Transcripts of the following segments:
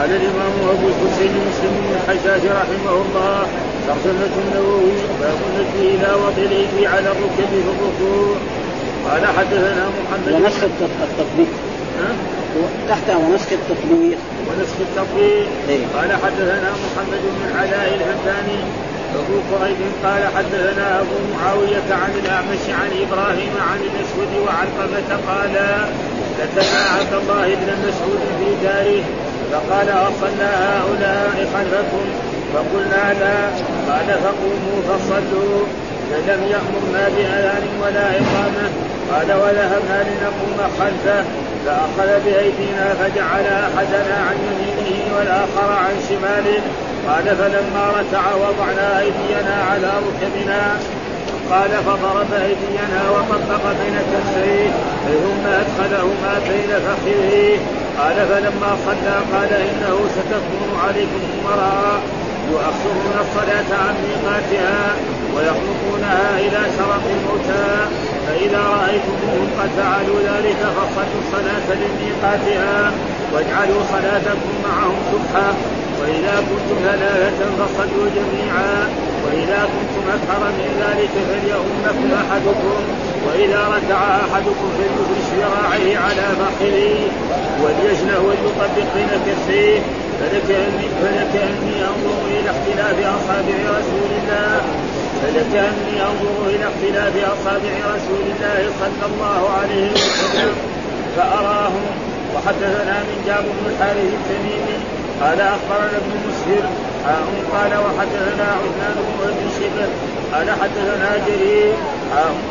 قال الإمام أبو الحسين مسلم بن الحجاج رحمه الله ترجمة النووي باب النجم إلى وضع الايدي على الركب في الركوع. قال حدثنا محمد ونسخ التطبيق. تحتها ونسخ التطبيق. ونسخ التطبيق. إيه؟ قال حدثنا محمد بن علاء الهمداني أبو قريب قال حدثنا أبو معاوية عن الأعمش عن إبراهيم عن الأسود وعلقمة قال دخلنا عبد الله بن مسعود في داره فقال أصلى هؤلاء خلفكم فقلنا لا. قال فقوموا فصلوا. فلم يامرنا بأذان ولا إقامة. قال وذهبنا لنقوم خلفه. فأخذ بأيدينا فجعل أحدنا عن يمينه والآخر عن شماله. قال فلما ركع وضعنا أيدينا على ركبنا. قال فضرب أيدينا وطبق بين كفيه ثم أدخلهما بين فخذه قال فلما صلى قال إنه ستكون عليكم امراء يؤخرون الصلاة عن ميقاتها ويخلقونها إلى شرف الموتى فإذا رأيتموهم قد فعلوا ذلك فصلوا الصلاة لميقاتها واجعلوا صلاتكم معهم سبحا وإذا كنتم ثلاثة فصلوا جميعا وإذا كنتم أكثر من ذلك فليؤمكم أحدكم وإذا ركع أحدكم فليفرش ذراعيه على فخذه وليجنه وليطبق بين كفيه فلكأني فلكأني أنظر إلى اختلاف أصابع رسول الله فلكأني أنظر إلى اختلاف أصابع رسول الله صلى الله عليه وسلم فأراهم وحدثنا من جابر بن الحارث التميمي قال أخبرنا ابن مسهر قال وحدثنا عثمان بن أبي شبه قال حدثنا جرير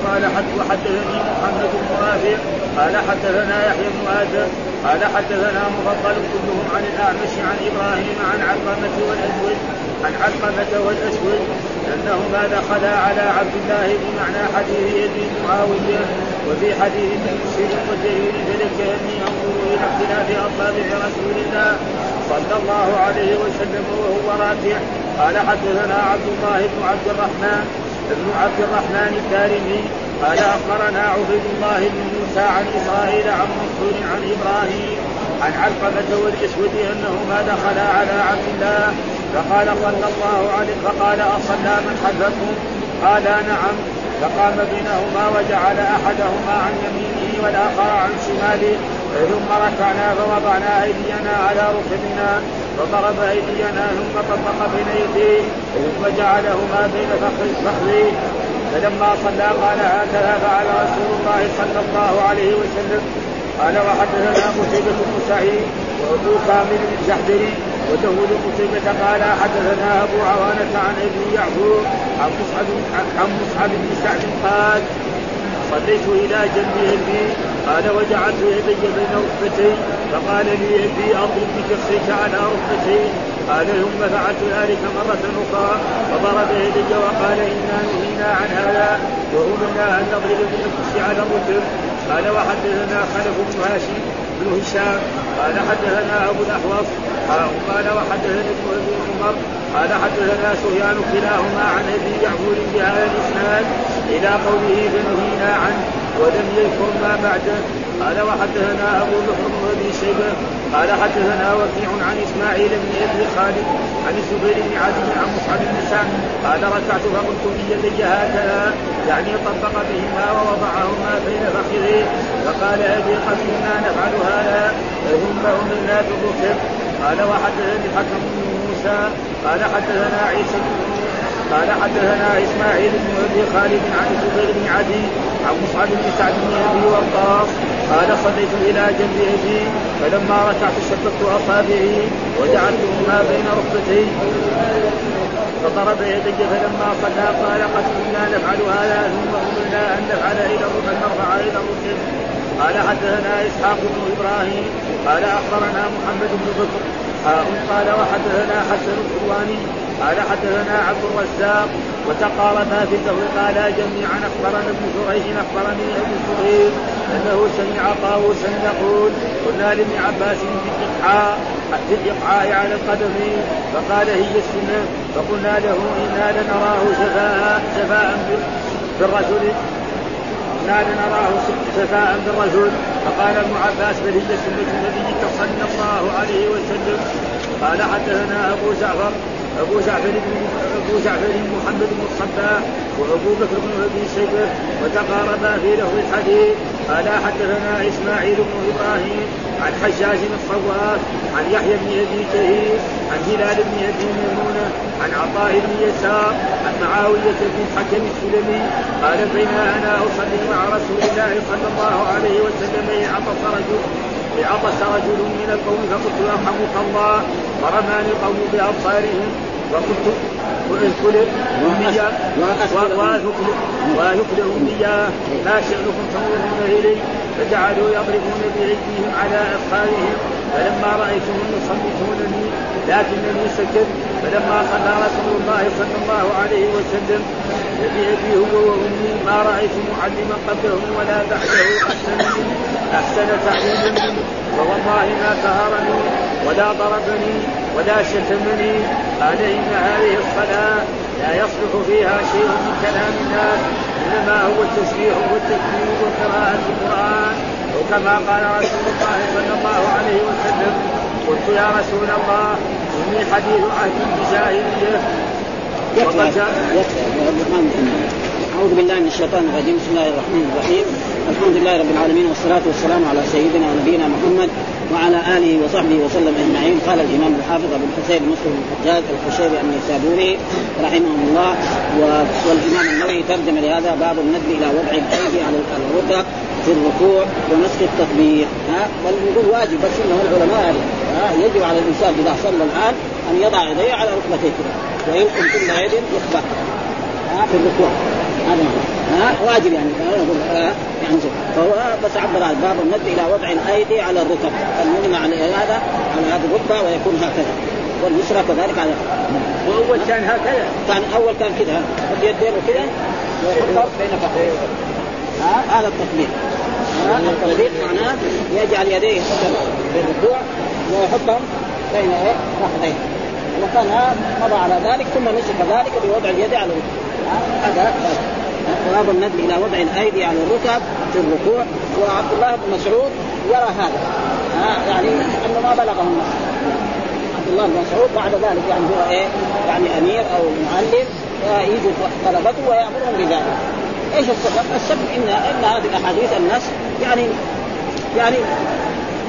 قال حد وحدثني محمد بن رافع قال حدثنا يحيى بن آدم قال حدثنا مفضل كلهم عن الأعمش عن إبراهيم عن علقمة والاسود عن علقمة والأسود انهما دخلا على عبد الله بمعنى حديث ابي معاوية وفي حديث ابن مسلم وجرير فلكاني انظر إلى اختلاف اصابع رسول الله صلى الله عليه وسلم وهو راكع. قال حدثنا عبد الله بن عبد الرحمن بن عبد الرحمن الدارمي قال أخبرنا عبيد الله بن موسى عن إسرائيل عن منصور عن إبراهيم عن علقمة والأسود أنهما دخلا على عبد الله. فقال صلى الله عليه فقال أصلى من خلفكم قال نعم. فقام بينهما وجعل أحدهما عن يمينه والآخر عن شماله. ثم ركعنا فوضعنا أيدينا على ركبنا فضرب أيدينا ثم طبق بين يديه ثم جعلهما بين فخذيه فلما صلى قال هكذا فعل رسول الله صلى الله عليه وسلم. قال وحدثنا قتيبة بن سعيد وأبو كامل الجحدري وداود قتيبة قال حدثنا أبو عوانة عن ابي يعقوب عن مصعب عن مصعب بن سعد قال صليت إلى جنب ابي قال وجعلت يدي بين ركبتي فقال لي ابي اضرب بكفيك على ركبتي قال ثم فعلت ذلك مرة أخرى فضرب يدي وقال إنا نهينا عن هذا وأمرنا أن نضرب بالنفس على الركب. قال وحدثنا خلف بن هاشم بن هشام قال حدثنا أبو الأحوص قال وحدثني ابن ابي عمر قال حدثنا سفيان كلاهما عن أبي يعقوب بهذا الإسناد إلى قوله فنهينا عنه. ولم يذكر ما بعده. قال وحدثنا أبو بكر بن ابي شيبة. قال حدثنا وكيع عن إسماعيل بن أبي خالد عن الزبير بن عدي عن مصعب بن سعد. قال ركعت فقلت بيدي هكذا يعني طبق بهما ووضعهما بين فخذيه فقال أبي قد كنا نفعل هذا؟ ثم امرنا بالركب قال وحدثني الحكم بن موسى. قال حدثنا عيسى بن قال حدثنا إسماعيل بن أبي خالد عن الزبير بن عدي عن مصعب بن سعد بن أبي وقاص قال صليت إلى جنب ابي فلما ركعت شبكت أصابعي وجعلتهما بين ركبتي. فضرب يدي فلما صلى قال قد كنا نفعل هذا ثم أمرنا أن نفعل إلى أن نرفع إلى الركب. قال حدثنا إسحاق بن إبراهيم قال أخبرنا محمد بن بكر قال وحدثنا حسن الحلواني قال حدثنا عبد الرزاق وتقاربا في الزهر قال جميعا أخبرنا ابن جريج أخبرني ابو سهيل أنه سمع طاووسا يقول قلنا لابن عباس في الإقعاء في الإقعاء على القدم فقال هي السنة فقلنا له إنا لنراه شفاء شفاء بالرجل. إنا لنراه شفاء بالرجل. فقال ابن عباس بل هي سنه نبيك صلى الله عليه وسلم. قال حدثنا أبو جعفر أبو جعفر بن أبو جعفر محمد بن الصباح وأبو بكر بن ابي شيبه وتقاربا في له الحديث. قال حدثنا إسماعيل بن إبراهيم عن حجاج الصواف عن يحيى بن أبي كهيل عن هلال بن أبي ميمونة عن عطاء بن يسار عن معاوية بن الحكم السلمي. قال بين أنا أصلي مع رسول الله صلى الله عليه وسلم عطس رجل عطس رجل من القوم فقلت يرحمك الله فرماني القوم بأبصارهم وقلت إياه ويخبرهم إياه. ما شأنكم تنظرون إلي. فجعلوا يضربون بأيديهم على أفخاذهم فلما رأيتهم يصمتونني لكنني سكت. فلما صلى رسول الله صلى الله عليه وسلم بأبي هو وأمي ما رأيت معلما قبله ولا بعده أحسن مني. أحسن تعليما مني ووالله ما سهرني ولا ضربني ولا شتمني. قال إن هذه الصلاة لا يصلح فيها شيء من كلام الناس إنما هو التسبيح والتكبير وقراءة القرآن. وكما قال رسول الله صلى الله عليه وسلم قلت يا رسول الله إني حديث عهد بجاهلية وقد جاء أعوذ بالله من الشيطان الرجيم. بسم الله الرحمن الرحيم. الحمد لله رب العالمين والصلاة والسلام على سيدنا ونبينا محمد وعلى آله وصحبه وسلم أجمعين. قال الإمام الحافظ أبو الحسين مسلم بن الحجاج الحشيري النيسابوري رحمه الله. والإمام النووي ترجم لهذا باب الندب إلى وضع الأيدي على الركب في الركوع ونسخ التكبير ها؟ بل يقول واجب بس إنه العلماء ها؟ يجب على الإنسان إذا صلى الآن أن يضع يديه على ركبتيه كده ويلقم كل يد يخبأ في الركوع. هذا ها؟ واجب يعني. يعني فهو بس عبر عن باب المد إلى وضع الأيدي على الركب. المهم على هذا على هذه الركبة ويكون هكذا. واليسرى كذلك على واول كان هكذا. كان أول كان كذا. حط يدين وكذا. بين فخذيه هذا التطبيق. هذا التطبيق معناه يجعل يديه في الركوع ويحطهم بين إيه؟ فخذيه وكان مضى على ذلك ثم نسخ ذلك بوضع اليد على الركبة. هذا باب الندب إلى وضع الأيدي على الركب في الركوع. وعبد الله بن مسعود يرى هذا. يعني أنه ما بلغه النص عبد الله بن مسعود بعد ذلك يعني هو إيه؟ يعني أمير أو معلم يجوا طلبته ويأمرهم بذلك. إيش السبب؟ السبب ان إن هذه الاحاديث الناس يعني يعني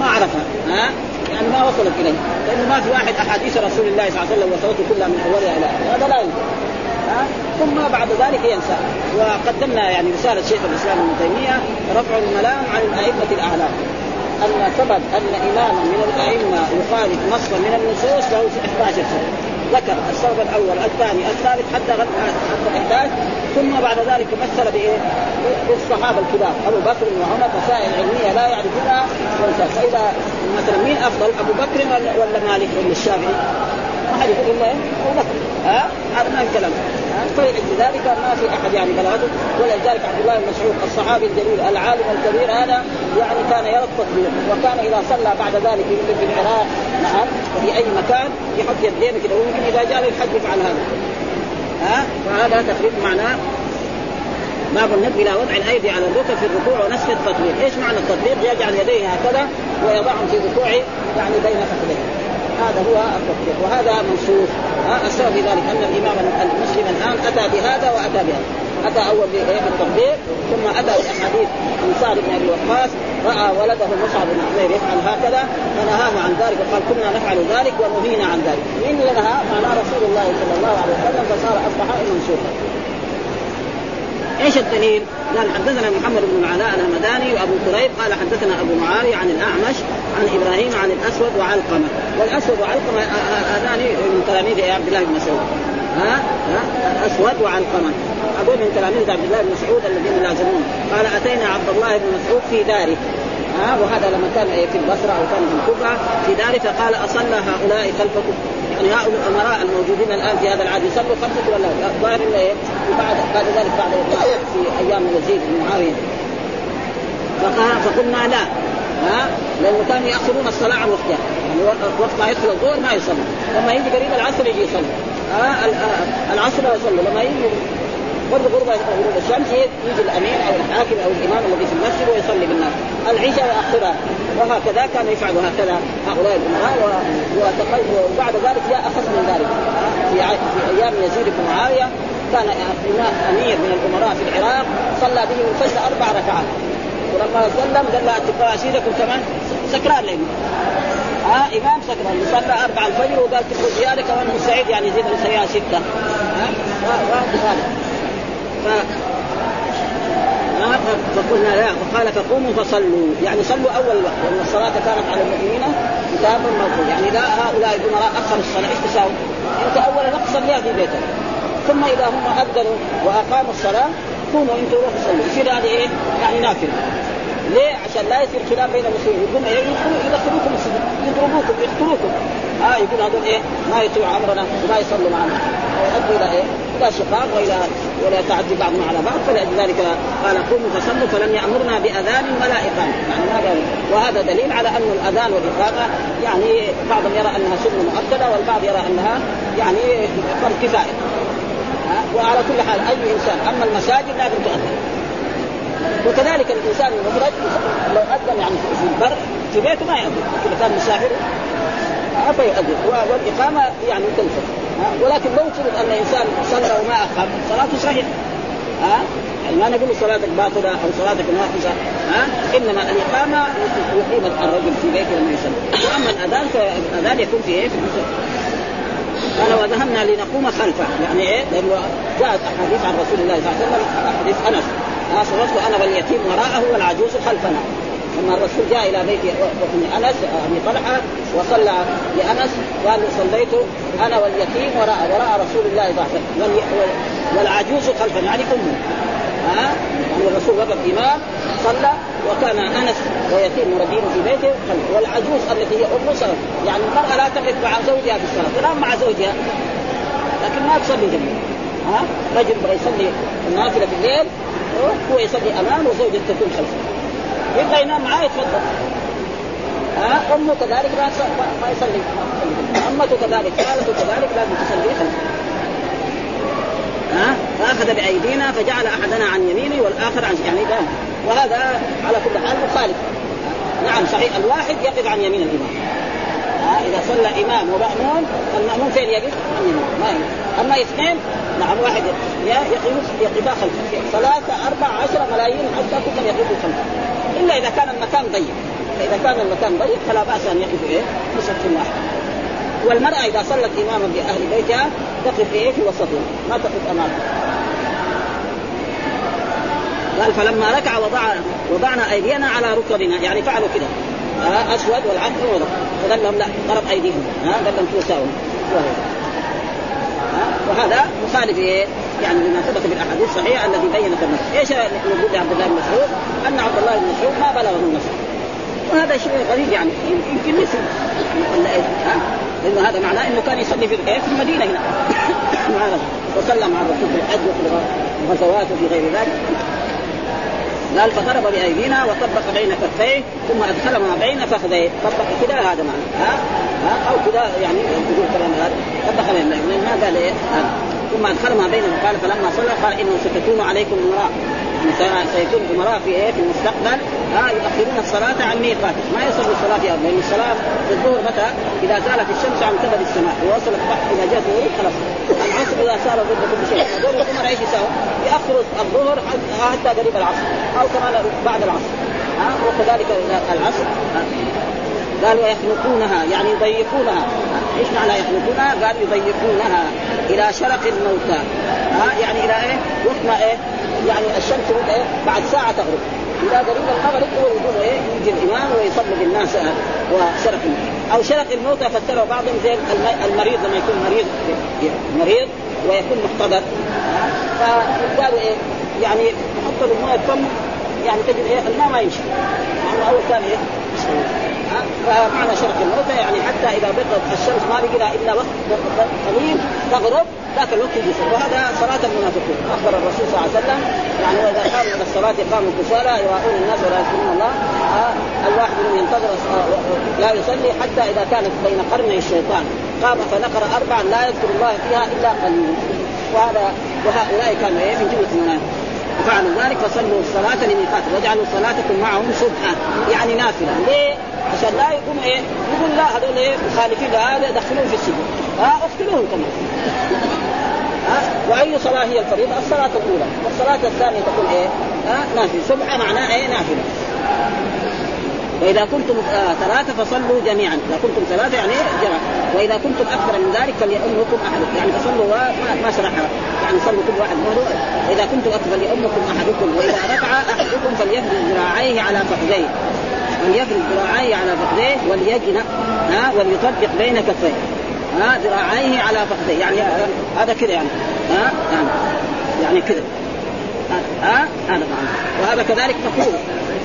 ما عرفها. ها؟ يعني ما وصلت اليه لأنه ما في واحد أحاديث رسول الله صلى الله عليه وسلم وصلته كلها من أولها إلى هذا لا يمكن. ها ثم بعد ذلك ينسى وقدمنا يعني رسالة شيخ الإسلام ابن تيمية رفع الملام عن الأئمة الأعلام أن ثبت أن اماما من الأئمة يخالف نصا من النصوص له 11 سنه ذكر السبب الأول الثاني الثالث حتى حتى 11 ثم بعد ذلك مثل بايه؟ بالصحابه الكبار أبو بكر وعمر مسائل علمية لا يعرفونها فإذا مثلا مين أفضل أبو بكر ولا مالك ولا الشافعي؟ ما حد يقول الا ابو بكر ها؟ هذا ما الكلام فلذلك ما في أحد يعني بلغته. ولذلك عبد الله بن مسعود الصحابي الجليل العالم الكبير هذا يعني كان يرى التطبيق وكان إذا صلى بعد ذلك يمكن في العراق نعم في أي مكان يحط يديه كده. ويمكن إذا جاء للحج يفعل هذا. ها؟ فهذا تقريبا معناه باب النبي إلى وضع الأيدي على الركب في الركوع ونسخ التطبيق، إيش معنى التطبيق؟ يجعل يديه هكذا ويضعهم في ركوعه يعني بين فخذيه. هذا هو التطبيق. وهذا منصوص. السبب في ذلك أن الإمام المسلم الآن أتى بهذا وأتى بهذا. أتى أول بالتطبيق. ثم أتى بأحاديث عن سعد بن أبي وقاص. رأى ولده مصعب بن عمير يفعل هكذا. فنهاه عن ذلك وقال كنا نفعل ذلك ونهينا عن ذلك. من اللي نهى؟ معناه رسول الله صلى الله عليه وسلم فصار أصبح منسوخا إيش الدليل؟ قال حدثنا محمد بن العلاء الهمداني وأبو كريب قال حدثنا أبو معاوية عن الأعمش عن إبراهيم عن الأسود وعلقمة. والأسود وعلقمة هذان من تلاميذ عبد الله بن مسعود. ها؟ ها؟ الأسود وعلقمة. هذول من تلاميذ عبد الله بن مسعود الذين لازمون قال أتينا عبد الله بن مسعود في داره. ها؟ وهذا لما كان في البصرة أو كان في الكوفة في داره فقال أصلى هؤلاء خلفكم. يعني هؤلاء الامراء الموجودين الآن في هذا العهد يصلوا خمسة ولا لا؟ الظاهر الا إيه؟ بعد بعد ذلك بعد في أيام يزيد بن معاوية. فقلنا لا. ها؟ لأنه كانوا ياخرون الصلاة عن وقتها. يعني وقت ما يدخل الظهر ما يصلي. لما يجي قريب العصر يجي يصلي. ها؟ العصر لا يصلي. لما يجي برضه غروب غروب الشمس يجي الامير أو الحاكم أو الإمام الذي في المسجد ويصلي بالناس. العشاء ياخرها وهكذا كان يفعل هكذا هؤلاء الامراء وبعد ذلك جاء أخذ من ذلك. في في أيام يزيد بن معاوية كان أمير من الأمراء في العراق صلى بهم الفجر أربع ركعات. ولما سلم قال لا تبقى اشيدكم كمان؟ سكران لهم ها إمام سكران. يصلى أربع الفجر وقال تبقوا زيادة كمان مستعد يعني يزيد نسويها ستة. ها وهذا ف فقلنا لا فقال فقوموا فصلوا. يعني صلوا أول وقت لأن الصلاة كانت على المؤمنين كتابا مرفوع يعني إذا هؤلاء الأمراء اخروا الصلاة إيش تساوي؟ أنت أول وقت صليها في بيتك. ثم إذا هم أذنوا وأقاموا الصلاة قوموا أنتم روحوا صلوا يصير هذه إيه؟ يعني نافلة. ليه؟ عشان لا يصير خلاف بين المسلمين. يقوم إيه؟ يدخلوكم السجن يضربوكم يقتلوكم. آه يقول هذول إيه؟ ما يطيعوا أمرنا وما يصلوا معنا. ويؤدوا إلى إيه؟ إلى شقاق والى ولا تعدي بعضهم على بعض فلذلك قال قوموا فصلوا فلم يأمرنا بأذان ولا إقامة. يعني هذا وهذا دليل على أن الأذان والاقامه يعني بعضهم يرى أنها سنة مؤكدة والبعض يرى أنها يعني فرض كفاية. وعلى كل حال أي إنسان أما المساجد لازم تؤذن وكذلك الإنسان المفرد لو أذن يعني في البر في بيته ما يأذن اذا كان مسافر فيؤذن. والإقامة يعني تنفذ. ولكن لو فرض أن الإنسان صلى وما اقام صلاته صحيحة. ها؟ يعني ما نقول صلاتك باطلة أو صلاتك ناقصة. ها؟ إنما الإقامة يقيم الرجل في بيته لما يصلي. وأما الأذان فالأذان يكون في إيه؟ في قال وذهبنا لنقوم خلفه. يعني إيه؟ لأنه جاءت أحاديث عن رسول الله صلى الله عليه وسلم حديث أنس. صلت أنا واليتيم وراءه والعجوز خلفنا. لما الرسول جاء إلى بيت ابن أنس ابي طلحة وصلى لأنس قال صليت أنا واليتيم وراء وراء رسول الله صلى الله عليه وسلم والعجوز خلفنا يعني امه ها؟ يعني الرسول وقف إمام صلى وكان أنس ويتيم مربين في بيته والعجوز التي هي أم يعني المرأة لا تقف مع زوجها في الصلاة تنام مع زوجها. لكن ما تصلي جنبه ها؟ رجل يصلي النافلة في الليل هو يصلي أمام وزوجته تكون خلفه. يبغى ينام معاه يتفضل ها؟ أمه كذلك ما ما يصلي. أمته كذلك خالته كذلك لازم تصلي. ها؟ فأخذ بأيدينا فجعل أحدنا عن يمينه والآخر عن يعني ده وهذا على كل حال مخالف. نعم صحيح. الواحد يقف عن يمين الإمام. ها؟ إذا صلى إمام ومأمون المأمون فين يقف؟ عن يمين. ما يقف. أما اثنين نعم واحد يقف يقفا خلفه ثلاثة أربعة عشرة ملايين حتى كلهم يقفوا خلفه إلا إذا كان المكان ضيق. فإذا كان المكان ضيق فلا بأس أن يقف في صف واحد. والمرأة إذا صلت إماما بأهل بيتها تقف إيه؟ في وسطهم ما تقف أمامهم قال فلما ركع وضع وضعنا أيدينا على ركبنا. يعني فعلوا كده. أسود والعكس وضع. فقال لهم لا ضرب أيديهم. ها؟ قال لهم تساووا وهذا مخالف إيه؟ يعني لما ثبت في الاحاديث الصحيحه الذي بينت النص، إيش نقول لعبد الله بن مسعود؟ أن عبد الله بن مسعود ما بلغه النص. وهذا شيء غريب يعني. يمكن ها؟ لأنه هذا معناه إنه كان يصلي في في المدينة هنا. وصلى مع الرسول في الحج وفي الغزوات وفي غير ذلك. قال فضرب بأيدينا وطبق بين كفيه ثم ادخلهما بين فخذيه. طبق كذا هذا معنى ها؟ ها؟ أو كذا يعني يقول كلام هذا. طبق بين. ما قال إيه؟ ثم ادخلهما بينهم. قال فلما صلى قال إنه ستكون عليكم أمراء. يعني سيكون أمراء في إيه؟ في المستقبل. ها يؤخرون الصلاة عن ميقات. ما يصلوا الصلاة فيها لأن الصلاة في الظهر متى؟ إذا زالت الشمس عن كبد السماء. ووصلت إلى جهة الغروب خلاص. العصر إذا صار ضد كل شيء. هذول الأمراء إيش يساووا؟ يأخروا الظهر حتى قريب العصر أو كمان بعد العصر. ها؟ وكذلك العصر. قال ويخنقونها يعني يضيقونها إيش معنى يخنقونها؟ قال يضيقونها إلى شرق الموتى ها يعني إلى إيه؟ وقت ما إيه؟ يعني الشمس إيه؟ بعد ساعة تغرب إذا قريب المغرب هو يقول إيه؟ يجي الإمام ويصلي بالناس وشرق الموتى أو شرق الموتى فسره بعضهم زي المريض لما يكون مريض مريض ويكون محتضر فقالوا إيه؟ يعني حط المويه الفم يعني تجد إيه الماء ما يمشي يعني أول كان إيه؟ فمعنى شرق الموتى يعني حتى إذا بقت الشمس ما بقي إلا وقت قليل تغرب ذاك الوقت يجي وهذا صلاة المنافقين. أخبر الرسول صلى الله عليه وسلم يعني واذا قاموا إلى الصلاة قاموا كسالى يراؤون الناس ولا يذكرون الله. آه الواحد منهم ينتظر لا يصلي حتى إذا كانت بين قرني الشيطان. قام فنقر أربعا لا يذكر الله فيها إلا قليل. وهذا وهؤلاء كانوا إيه من جملة المنافقين. وفعلوا ذلك فصلوا الصلاة لميقات واجعلوا صلاتكم معهم سبحة يعني نافلة. ليه؟ عشان لا يقوم إيه؟ يقول لا هذول إيه؟ مخالفين هذا دخلوه في السجن. ها؟ اقتلوه كمان. وأي صلاة هي الفريضة؟ الصلاة الأولى. والصلاة الثانية تكون إيه؟ ها؟ نافلة. سبحه معناه إيه؟ نافلة. واذا كنتم آه ثلاثة فصلوا جميعا، إذا كنتم ثلاثة يعني جمع، وإذا كنتم أكثر من ذلك فليؤمكم احد، يعني فصلوا ما, شرحها، يعني صلوا كل واحد مهله، إذا كنتم أكثر فليؤمكم أحدكم، وإذا ركع أحدكم فليفرد ذراعيه على فخذيه، وليفرد ذراعيه على فخذيه وليجنى ها وليطبق بين كفيه. ها ذراعيه على فخذيه، يعني هذا كذا يعني. ها يعني يعني كذا. ها هذا وهذا كذلك مكروه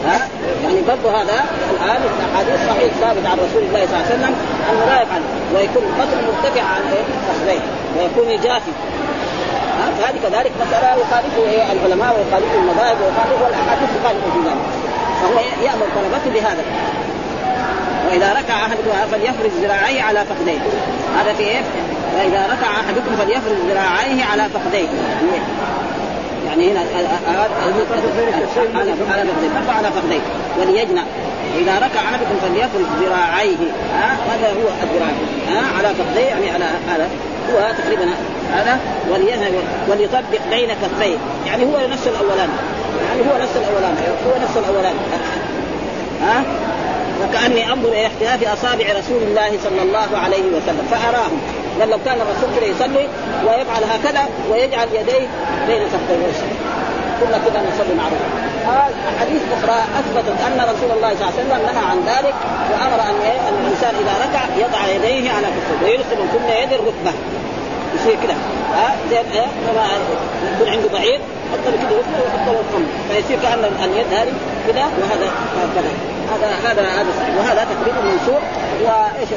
ها؟ يعني برضه هذا الآن الأحاديث صحيح ثابت عن رسول الله صلى الله عليه وسلم أنه لا يفعل ويكون القتل مرتفع عن فخذيه ويكون جافي فهذه كذلك مسألة يخالفه العلماء ويخالفه المذاهب ويخالفه الأحاديث يخالفه في ذلك. فهو يأمر طلبته بهذا. وإذا ركع أحدكم فليفرش ذراعيه على فخذيه. هذا في إيه؟ وإذا ركع أحدكم فليفرش ذراعيه على فخذيه. يعني هنا على فخذيه على فخذيه وليجنأ. إذا ركع أحدكم فليفرش ذراعيه. هذا هو الذراع. على فخذيه يعني على هذا. هو تقريبا هذا. وليطبق بين كفيه. يعني هو نفس الاولاني يعني هو نفس الاولاني هو نفس الاولاني ها؟ وكأني أنظر إلى اختلاف أصابع رسول الله صلى الله عليه وسلم. فأراهم. قال لو كان الرسول كذا يصلي ويفعل هكذا ويجعل يديه بين كفيه كنا كذا نصلي مع حديث أخرى اثبتت أن رسول الله صلى الله عليه وسلم نهى عن ذلك وأمر أن أن الإنسان إذا ركع يضع يديه على كفه ويدخل كل يد الركبة. يصير كذا ها؟ زي لما يكون عنده بعير حط له كذا ويحط له القمر فيصير كأن اليد هذه كذا وهذا كذا هذا هذا هذا وهذا تقريبا منسوخ وايش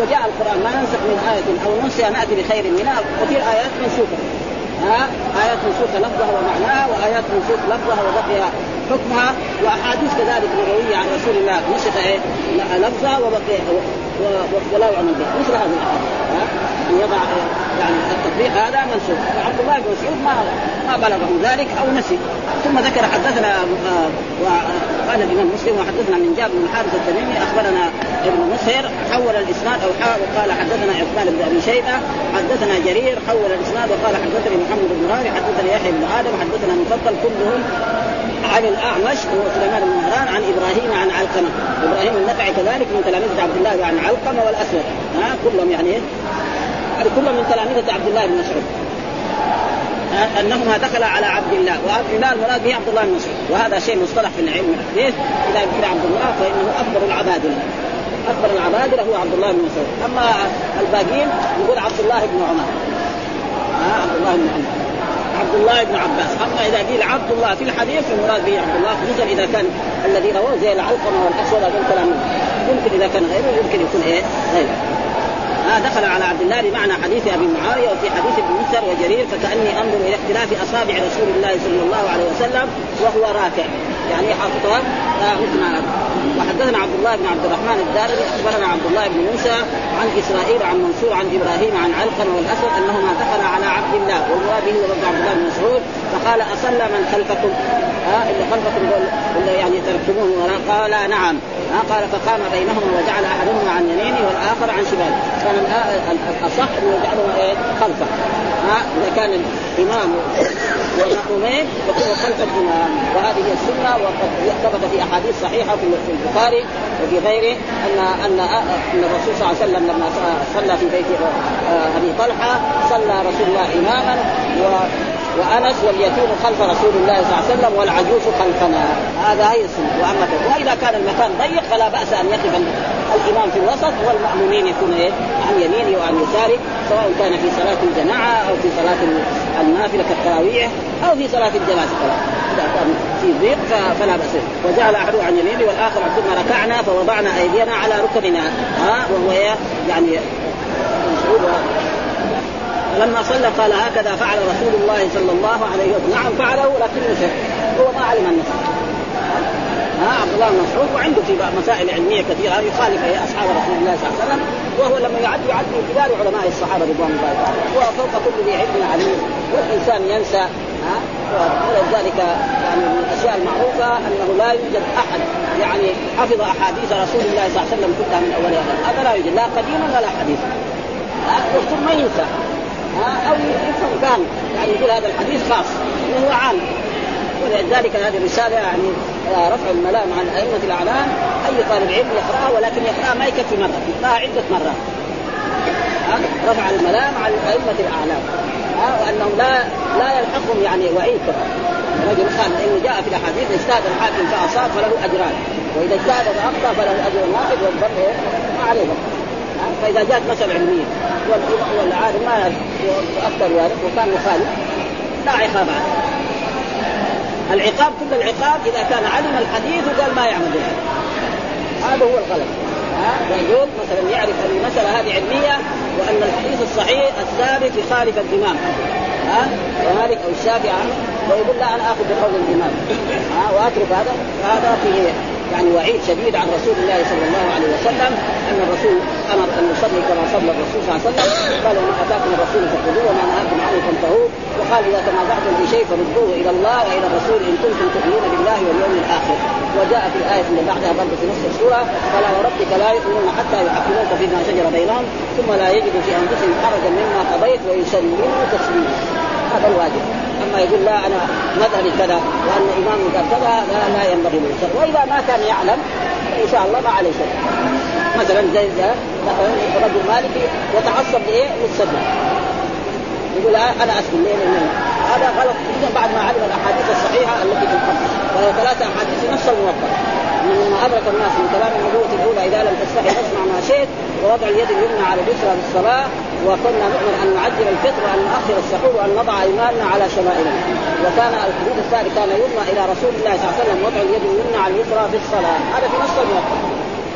وجاء القرآن. ما ننسخ من آية أو ننسى نأتي بخير منها وفي آيات منسوخه ها؟ آيات منسوخه لفظها ومعناها وآيات منسوخ لفظها وبقي حكمها. وأحاديث كذلك نبويه عن رسول الله. نسخ إيه؟ لفظها وبقي ولا يعمل به. مثل هذه الاحاديث ان يضع يعني التطبيق هذا منسوخ وعبد الله بن مسعود ما ما بلغه ذلك أو نسي. ثم ذكر حدثنا آه، وقال الإمام مسلم وحدثنا من جابر بن حارث التميمي أخبرنا ابن مسهر حول الإسناد أو وقال حدثنا عثمان بن أبي شيبة حدثنا جرير حول الإسناد وقال حدثني محمد بن رافع حدثني يحيى بن آدم حدثنا مفضل كلهم عن الأعمش وسليمان بن مهران عن إبراهيم عن علقمة. إبراهيم النفعي كذلك من تلاميذ عبد الله عن علقمة والأسود. ها كلهم يعني هذه كلهم من تلاميذ عبد الله بن مسعود. أنهما دخل على عبد الله. وعبد الله المراد به عبد الله بن مسعود. وهذا شيء مصطلح في العلم. الحديث إذا ذكر عبد الله فإنه أكبر العبادله أكبر العبادله هو عبد الله بن مسعود. أما الباقين يقول عبد الله بن عمر. عبد الله بن عمر. عبد الله بن عباس. أما إذا قيل عبد الله في الحديث فالمراد به عبد الله. خصوصا إذا كان الذي رواه زي العلقمة والأسود هذول كلام يمكن إذا كان غيره يمكن يكون إيه؟ غيره. آه دخل على عبد الله بمعنى حديث أبي معاوية وفي حديث ابن مسر وجرير فكأني أنظر إلى اختلاف أصابع رسول الله صلى الله عليه وسلم وهو راكع يعني حاططها آه مثل وحدثنا عبد الله بن عبد الرحمن الدارمي أخبرنا عبد الله بن موسى عن إسرائيل عن منصور عن إبراهيم عن علقمة والأسود أنهما دخلا على عبد الله والمراد به عبد الله بن مسعود فقال أصلى من خلفكم؟ ها آه اللي خلفكم اللي يعني تركتموه. قال نعم. ها آه قال فقام بينهما وجعل أحدهما عن يمينه والآخر عن شماله. كان الأصح انه يجعلهما إيه؟ خلفه. ها إذا كان الإمام والمأمومين يكون خلف الإمام. وهذه هي وقد ثبت في أحاديث صحيحة في البخاري وفي غيره ان ان أن الرسول صلى الله عليه وسلم لما صلى في بيت أبي طلحة صلى رسول الله إماما و وأنس واليتيم خلف رسول الله صلى الله عليه وسلم والعجوز خلفنا. هذا هي السنة. وأما وإذا كان المكان ضيق فلا بأس أن يقف الإمام في الوسط والمأمومين يكون إيه؟ عن يمينه وعن يساره سواء كان في صلاة الجماعة أو في صلاة النافلة كالتراويح أو في صلاة الجنازه كان في ضيق فلا بأس. وجعل أحد عن يمينه والآخر ثم ركعنا فوضعنا أيدينا على ركبنا. ها وهو يعني فلما صلى قال هكذا فعل رسول الله صلى الله عليه وسلم. نعم فعله لكنه شك هو ما علم النصر. ها عبد الله بن مسعود وعنده في مسائل علمية كثيرة. يخالف أصحاب رسول الله صلى الله عليه وسلم. وهو لما يعد يعد من كبار علماء الصحابة رضوان الله تعالى. هو فوق كل ذي علم عليم. والإنسان ينسى. ها؟ ولذلك يعني من الأشياء المعروفة أنه لا يوجد أحد يعني حفظ أحاديث رسول الله صلى الله عليه وسلم كلها من أولها هذا لا يوجد لا قديما ولا حديثا ها؟ ما ينسى. أو يفهم كان يعني يقول هذا الحديث خاص وهو عام. ولذلك هذه الرسالة يعني رفع الملام عن أئمة الأعلام. أي طالب علم يقرأها ولكن يقرأها ما يكفي مرة يقرأها عدة مرات. رفع الملام عن أئمة الأعلام. وانهم لا لا يلحقهم يعني وعيد رجل قال انه جاء في الأحاديث اجتهد الحاكم فأصاب فله أجران. وإذا اجتهد فاخطا فله أجر واحد والضرب ما عليه. فإذا جاءت مساله علميه والعالم ما افتى ذلك وكان مخالف. لا عقاب عليه. العقاب كل العقاب إذا كان علم الحديث وقال ما يعمل به. هذا هو الغلط. ها؟ مثلا يعرف أن المسألة هذه علمية وأن الحديث الصحيح الثابت يخالف الإمام. ها؟ ومالك أو الشافعي ويقول لا أنا آخذ بقول الإمام. ها؟ وأترك هذا. فهذا فيه يعني وعيد شديد عن رسول الله صلى الله عليه وسلم أن الرسول أمر أن نصلي كما صلى الرسول صلى الله عليه وسلم. قال وما أتاكم الرسول فخذوه وما نهاكم عنه فانتهوا وقال إذا تنازعتم في شيء فردوه إلى الله وإلى الرسول إن كنتم تؤمنون بالله واليوم الآخر. وجاء في الآية اللي بعدها برضه في نص السورة فلا وربك لا يؤمنون حتى يحكموك فيما شجر بينهم ثم لا يجدوا في أنفسهم حرجا مما قضيت ويسلموا تسليما. هذا الواجب. أما يقول لا أنا مذهبي كذا وأن امامي قال كذا لا, لا ينبغي له وإذا ما كان يعلم ان شاء الله ما عليه شيء مثلا زي رجل مالكي يتعصب لإيه؟ للسنه يقول أنا اسلم ليه؟ لأن هذا غلط جدا بعد ما علم الأحاديث الصحيحة التي في الخمس وهي ثلاثة أحاديث نفس الموضع مما أدرك الناس من كلام النبوة الأولى إذا لم تستحي فاسمع ما شئت ووضع اليد اليمنى على اليسرى بالصلاه وكنا نؤمن أن نعجل الفطر وأن نؤخر السحور وأن نضع إيماننا على شمائلنا. وكان الحديث الثالث كان يرمى إلى رسول الله صلى الله عليه وسلم وضع اليد اليمنى على اليسرى في الصلاة. هذا في نص الموقع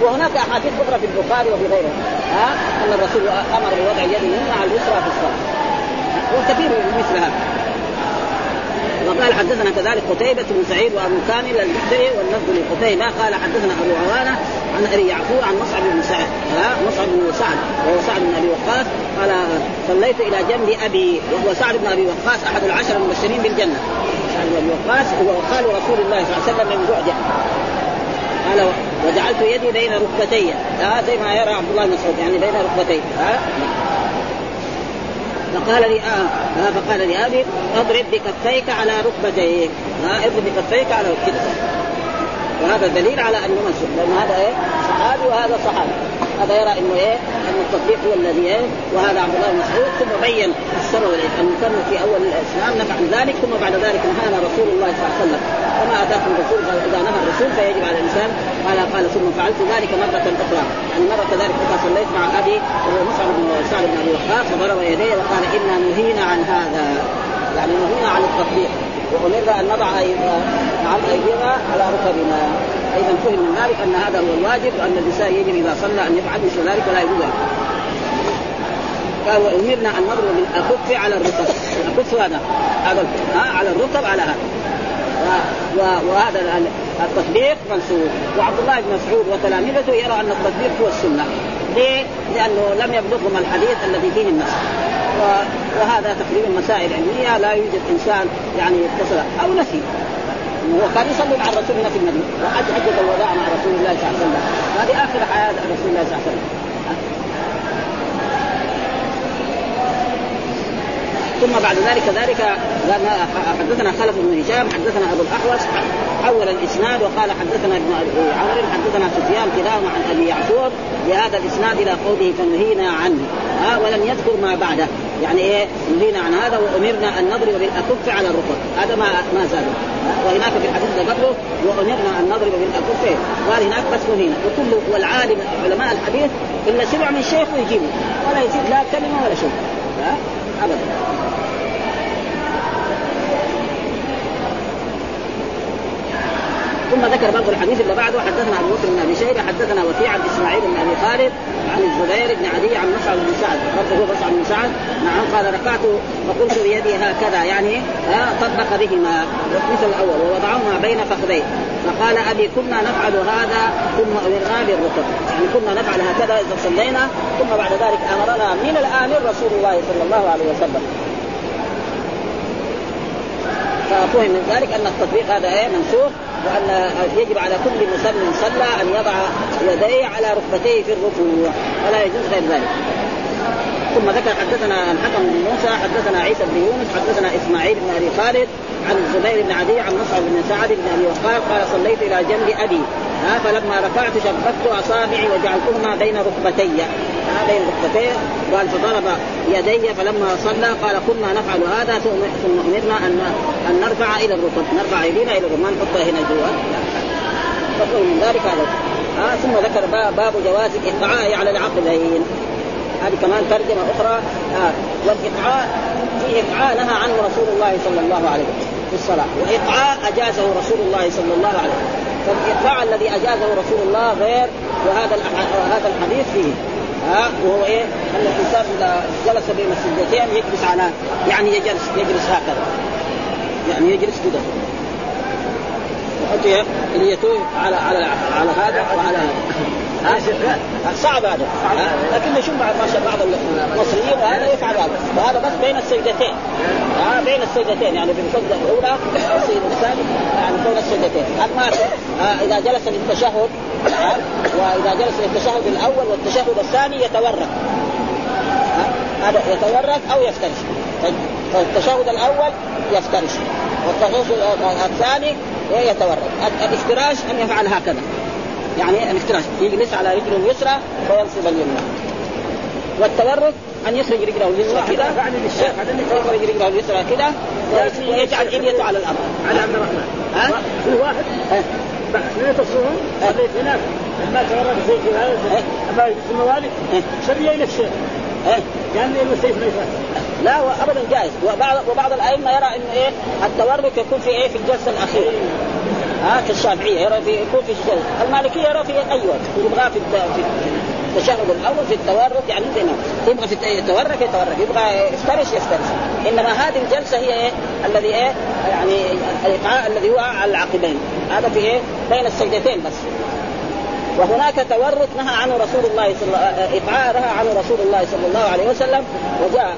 وهناك أحاديث أخرى في البخاري وفي غيره. ها؟ أن الرسول أمر بوضع اليد اليمنى على اليسرى في الصلاة. وكثير مثل هذا. وقال حدثنا كذلك قتيبة بن سعيد وأبو كامل المحتري واللفظ لقتيبة. قال حدثنا أبو عوانة عن أبي يعقوب عن مصعب بن سعد. مصعب بن سعد. وهو سعد بن أبي وقاص. قال صليت إلى جنب أبي وهو سعد بن أبي وقاص أحد العشر المبشرين بالجنة. سعد بن أبي وقاص. هو خال رسول الله صلى الله عليه وسلم من بعده قال وجعلت يدي بين ركبتي. آه زي ما يرى عبد الله بن مسعود. يعني بين ركبتي. آه فقال لي آه, آه فقال لي أبي اضرب بكفيك على ركبتيك. آه اضرب بكفيك على ركبتيك. وهذا دليل على أنه منسوخ لأن هذا إيه؟ صحابي وهذا صحابي. هذا يرى إنه إيه؟ ان التطبيق هو الذي إيه؟ وهذا عبد الله بن مسعود ثم بين انه كان في أول الإسلام نفع ذلك ثم بعد ذلك نهانا رسول الله صلى الله عليه وسلم. وما أتاكم الرسول؟ إذا نهى الرسول فيجب على الإنسان. قال قال ثم فعلت ذلك مرة أخرى. يعني مرة كذلك اذا صليت مع أبي وهو مصعب بن سعد بن أبي وقاص فضرب يديه وقال إنا نهينا عن هذا. يعني نهينا عن التطبيق. وأمرنا أن نضع نعم أيدينا على ركبنا. اذا فهم من ذلك أن هذا هو الواجب وأن الإنسان يجب إذا صلى أن يفعل مثل ذلك ولا يجوز قال وأمرنا أن نضرب بالاكف على الركب الاكف هذا؟ هذا على الركب على هذا. وهذا التطبيق منسوخ وعبد الله بن مسعود وتلامذته يرى أن التطبيق هو السنة. ليه؟ لأنه لم يبلغهم الحديث الذي فيه النص. وهذا تقريبا مسائل علمية لا يوجد إنسان يعني اتصل أو نسي. هو كان يصلي مع الرسول هنا في المدينة. وحج حجه الوداع مع رسول الله صلى الله عليه وسلم. هذه آخر حياة رسول الله صلى الله عليه وسلم. ثم بعد ذلك ذلك حدثنا خلف بن هشام حدثنا أبو الأحوص حول الإسناد وقال حدثنا ابن عمرو حدثنا سفيان كلاهما عن أبي يعقوب بهذا الإسناد إلى قوله فنهينا عنه. ها ولم يذكر ما بعده. يعني إيه؟ نهينا عن هذا وأمرنا أن نضرب بالأكف على الركب. هذا ما ما زاد. وهناك في الحديث قبله وأمرنا أن نضرب بالأكف. قال هناك بس نهينا. وكل والعالم علماء الحديث الا سمع من شيخ يجيبه. ولا يزيد لا كلمة ولا شيء. أبدا. ثم ذكر برضه الحديث اللي بعده حدثنا أبو بكر بن أبي شيبة حدثنا وكيع عن إسماعيل بن أبي خالد عن الزبير بن عدي عن مصعب بن سعد هو مصعب بن سعد نعم قال رفعت وقلت بيدي هكذا يعني طبق بهما مثل الأول ووضعهما بين فخذيه. فقال أبي كنا نفعل هذا ثم أمرنا بالركب. يعني كنا نفعل هكذا إذا صلينا ثم بعد ذلك أمرنا من الامر رسول الله صلى الله عليه وسلم. ففهم من ذلك أن التطبيق هذا إيه منسوخ. وأن يجب على كل مسلم صلى أن يضع يديه على ركبتيه في الركوع ولا يجوز غير ذلك. ثم ذكر حدثنا الحكم بن موسى حدثنا عيسى بن يونس حدثنا إسماعيل بن أبي خالد عن الزبير بن عدي عن مصعب بن سعد بن أبي وقاص قال صليت إلى جنب أبي. ها فلما رفعت شبكت أصابعي وجعلتهما بين ركبتي. بين ركبتي. قال فضرب يدي فلما صلى قال كنا نفعل هذا ثم أمرنا ان أن نرفع إلى الركب. نرفع ايدينا إلى الركب ما نحطها هنا جوا. من ذلك هذا. ثم ذكر باب جواز الاطعاء على العقلين هذه كمان ترجمة أخرى آه والاطعاء في اطعاء نهى عنه رسول الله صلى الله عليه وسلم في الصلاة واطعاء أجازه رسول الله صلى الله عليه وسلم. فالاطعاء الذي أجازه رسول الله غير وهذا هذا الحديث فيه. ها وهو إيه؟ أن الإنسان إذا جلس بين السجدتين يجلس على يعني يجلس يجلس هكذا. يعني يجلس كذا يحط على على على هذا وعلى هذا. صعب هذا. لكن نشوف بعض ما شاء بعض المصريين وهذا يفعل هذا. وهذا بس بين السجدتين. آه بين السجدتين. يعني السجده الأولى والسجده الثانية يعني بين السجدتين. اما آه إذا جلس للتشهد آه وإذا جلس للتشهد الأول والتشهد الثاني يتورك هذا يتورك أو يفترش. فالتشهد الأول يفترش. والتشهد الثاني يتورك الافتراش أن يفعل هكذا. يعني الافتراش يجلس على رجله اليسرى وينصب اليمنى. والتورك أن يخرج رجله اليسرى كذا يخرج رجله اليسرى كذا ويجعل اليته على الأرض. على عبد الرحمن. ها؟ في واحد. اثنين تصومون صليت هناك. لما تورط زي كذا أما في الموالد شريه إلى الشيخ المستيف ما لا ابدا جائز. وبعض وبعض الأئمة يرى إنه إيه التورك يكون في إيه في الجلسة الأخيرة. ها كالشافعيه يرى في يكون في الجلسة. المالكية يرى في أي وقت. يبغى في التشهد الأول في التورك يعني زي يبغى في يتورك يتورك يبغى يفترش يفترش. إنما هذه الجلسة هي إيه الذي إيه يعني الإيقاع الذي هو على العقبين هذا في إيه بين السجدتين بس. وهناك تورك نهى عنه رسول الله صلى الله نهى عنه رسول الله صلى الله عليه وسلم وجاء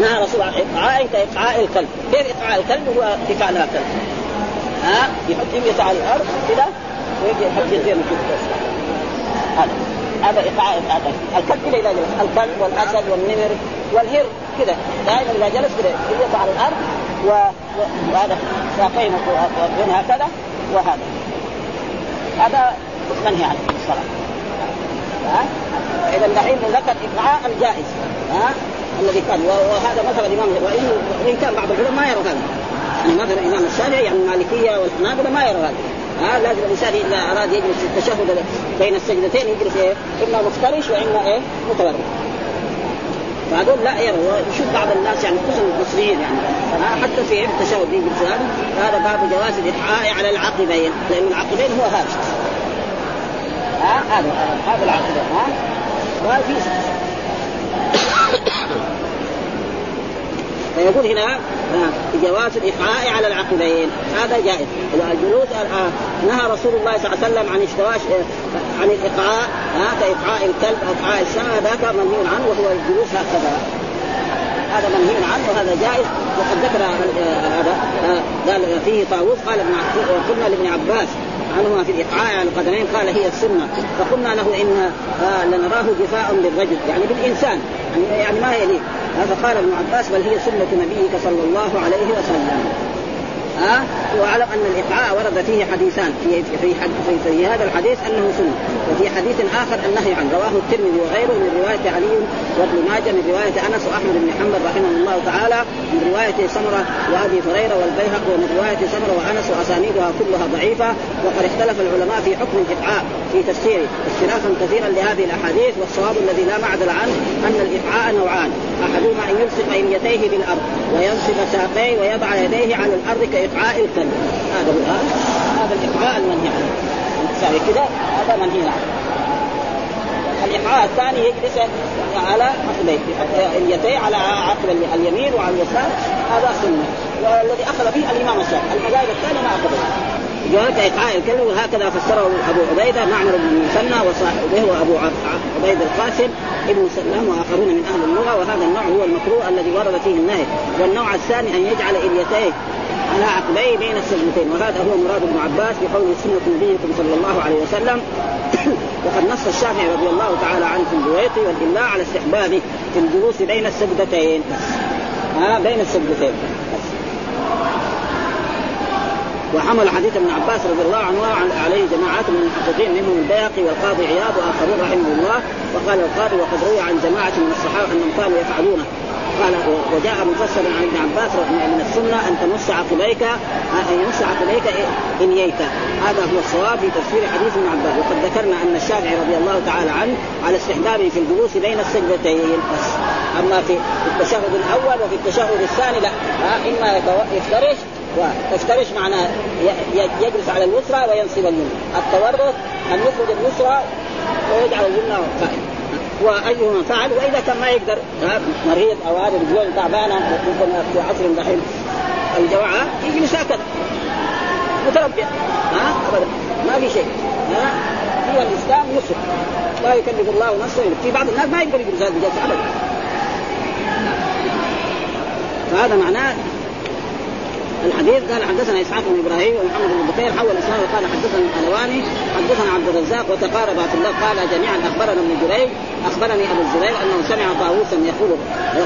نهى رسول الله ايقاع كايقاع الكلب، كيف ايقاع الكلب؟ هو اتكالها كلب؟ ها؟ يحط يميته على الأرض كذا ويجي يحط يديه كذا هذا. هذا ايقاع الكلب. كذا اذا جلس الكلب والأسد والنمر والهر كذا دائما إذا جلس كذا يميته على الأرض وهذا ساقين هكذا وهذا. هذا منهي عنه الصلاة ها؟ إذا دحين ذكر إقعاء الجائز. ها؟ الذي كان وهذا مثل الامام وان كان بعض العلماء ما يرى هذا. يعني مثلا الإمام الشافعي يعني المالكية والحنابلة ما يرى هذا. ها لازم الإنسان إذا أراد يجلس في التشهد بين السجدتين يجلس إيه؟ إما مفترش وإما إيه؟ متورك فهذول لا يروا يشوف بعض الناس يعني خصوصا المصريين يعني. حتى في التشهد يجلس هذا. هذا باب جواز الايقاع على العقبين. لأن العقبين هو هذا. ها هذا هذا العقد ها ما في فيقول هنا جواز الايقاع على العقبين هذا جائز. الجلوس نهى رسول الله صلى الله عليه وسلم عن اشتواش عن ها كايقاع الكلب أو ايقاع السماء ذاك منهي عنه وهو الجلوس هكذا. هذا منهي عنه وهذا جائز. وقد ذكر هذا قال فيه طاووس قال ابن قلنا لابن عباس عنهما في الايقاع على القدمين قال هي السنة. فقلنا له إن آه لنراه جفاء بالرجل يعني بالإنسان. يعني, يعني ما هي هذا قال ابن عباس بل هي سنة نبيك صلى الله عليه وسلم. ها أه؟ واعلم أن الإقعاء ورد فيه حديثان في في, في, في, هذا الحديث أنه سنة وفي حديث آخر النهي عنه رواه الترمذي وغيره من رواية علي وابن ماجه من رواية أنس وأحمد بن محمد رحمه الله تعالى من رواية سمرة وأبي هريرة والبيهقي ومن رواية سمرة وأنس وأسانيدها كلها ضعيفة وقد اختلف العلماء في حكم الإقعاء في تفسيره اختلافا كثيرا لهذه الأحاديث والصواب الذي لا معدل عنه أن الإقعاء نوعان أحدهما إن يلصق اليتيه بالأرض وينصب ساقيه ويضع يديه على الأرض كاقعاء الكلب هذا هو هذا الاقعاء المنهي عنه. يعني كذا هذا منهي عنه. الايقاع الثاني يجلس على عقبيه اليتيه على عقب اليمين وعلى اليسار. هذا سنة. والذي أخذ به الإمام الشافعي. المذاهب الثانية ما اخذ به جواز ايقاع الكلب وهكذا فسره أبو عبيدة معمر بن المثنى وصاحبه وابو عبيد القاسم ابن سلام وآخرون من أهل اللغة. وهذا النوع هو المكروه الذي ورد فيه النهي. والنوع الثاني أن يجعل اليتيه على عقبيه بين السجدتين وهذا هو مراد ابن عباس بقول سنة نبيكم صلى الله عليه وسلم. وقد نص الشافعي رضي الله تعالى عنه في البويط والإملاء على استحبابه في الجلوس بين السجدتين. ها بين السجدتين. وحمل حديث ابن عباس رضي الله عنه عليه جماعات من المحققين منهم البيهقي والقاضي عياض وآخرون رحمه الله. وقال القاضي وقد روي عن جماعة من الصحابة أنهم كانوا يفعلونه. قال وجاء مفسرا عن ابن عباس من السنة أن تمس عقبيك أن يمس عقبيك إنييك. هذا هو الصواب في تفسير حديث ابن عباس. وقد ذكرنا أن الشافعي رضي الله تعالى عنه على استحبابه في الجلوس بين السجدتين. بس. أما في التشهد الأول وفي التشهد الثاني لا. إما يفترش وتفترش معناه يجلس على اليسرى وينصب اليمنى. التورط أن يخرج اليسرى ويجعل اليمنى قائما وايهما فعل وإذا كان ما يقدر مريض أو هذا رجلين تعبانه ممكن في عصر دحين الجوعه يجلس هكذا متربع ها أبدا. ما في شيء ها. هو الإسلام يسر لا يكلف الله نفسا. في بعض الناس ما يقدر يجلس هذا الجلسة أبدا. فهذا معناه الحديث قال حدثنا إسحاق بن إبراهيم ومحمد بن بكير حول الإسلام وقال حدثنا الحلواني حدثنا عبد الرزاق وتقارب في الله قال جميعا أخبرنا ابن جريج أخبرني أبو الزبير أنه سمع طاووسا يقول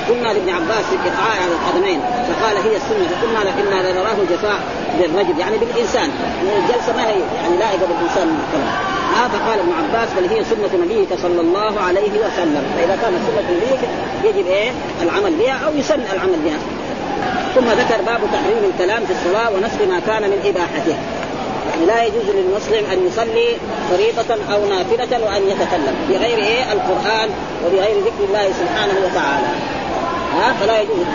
قلنا لابن عباس الاقعاء على القدمين فقال هي السنة فقلنا أنا لنراه جفاء بالرجل يعني بالإنسان يعني الجلسة ما هي يعني لائقه بالانسان من ها فقال ابن عباس بل هي سنة نبيك صلى الله عليه وسلم. فإذا كانت سنة نبيك يجب إيه؟ العمل بها أو يسن العمل بها. ثم ذكر باب تحريم الكلام في الصلاة ونسخ ما كان من إباحته. يعني لا يجوز للمسلم أن يصلي فريضة أو نافلة وأن يتكلم بغير إيه؟ القرآن وبغير ذكر الله سبحانه وتعالى. ها؟ فلا يجوز.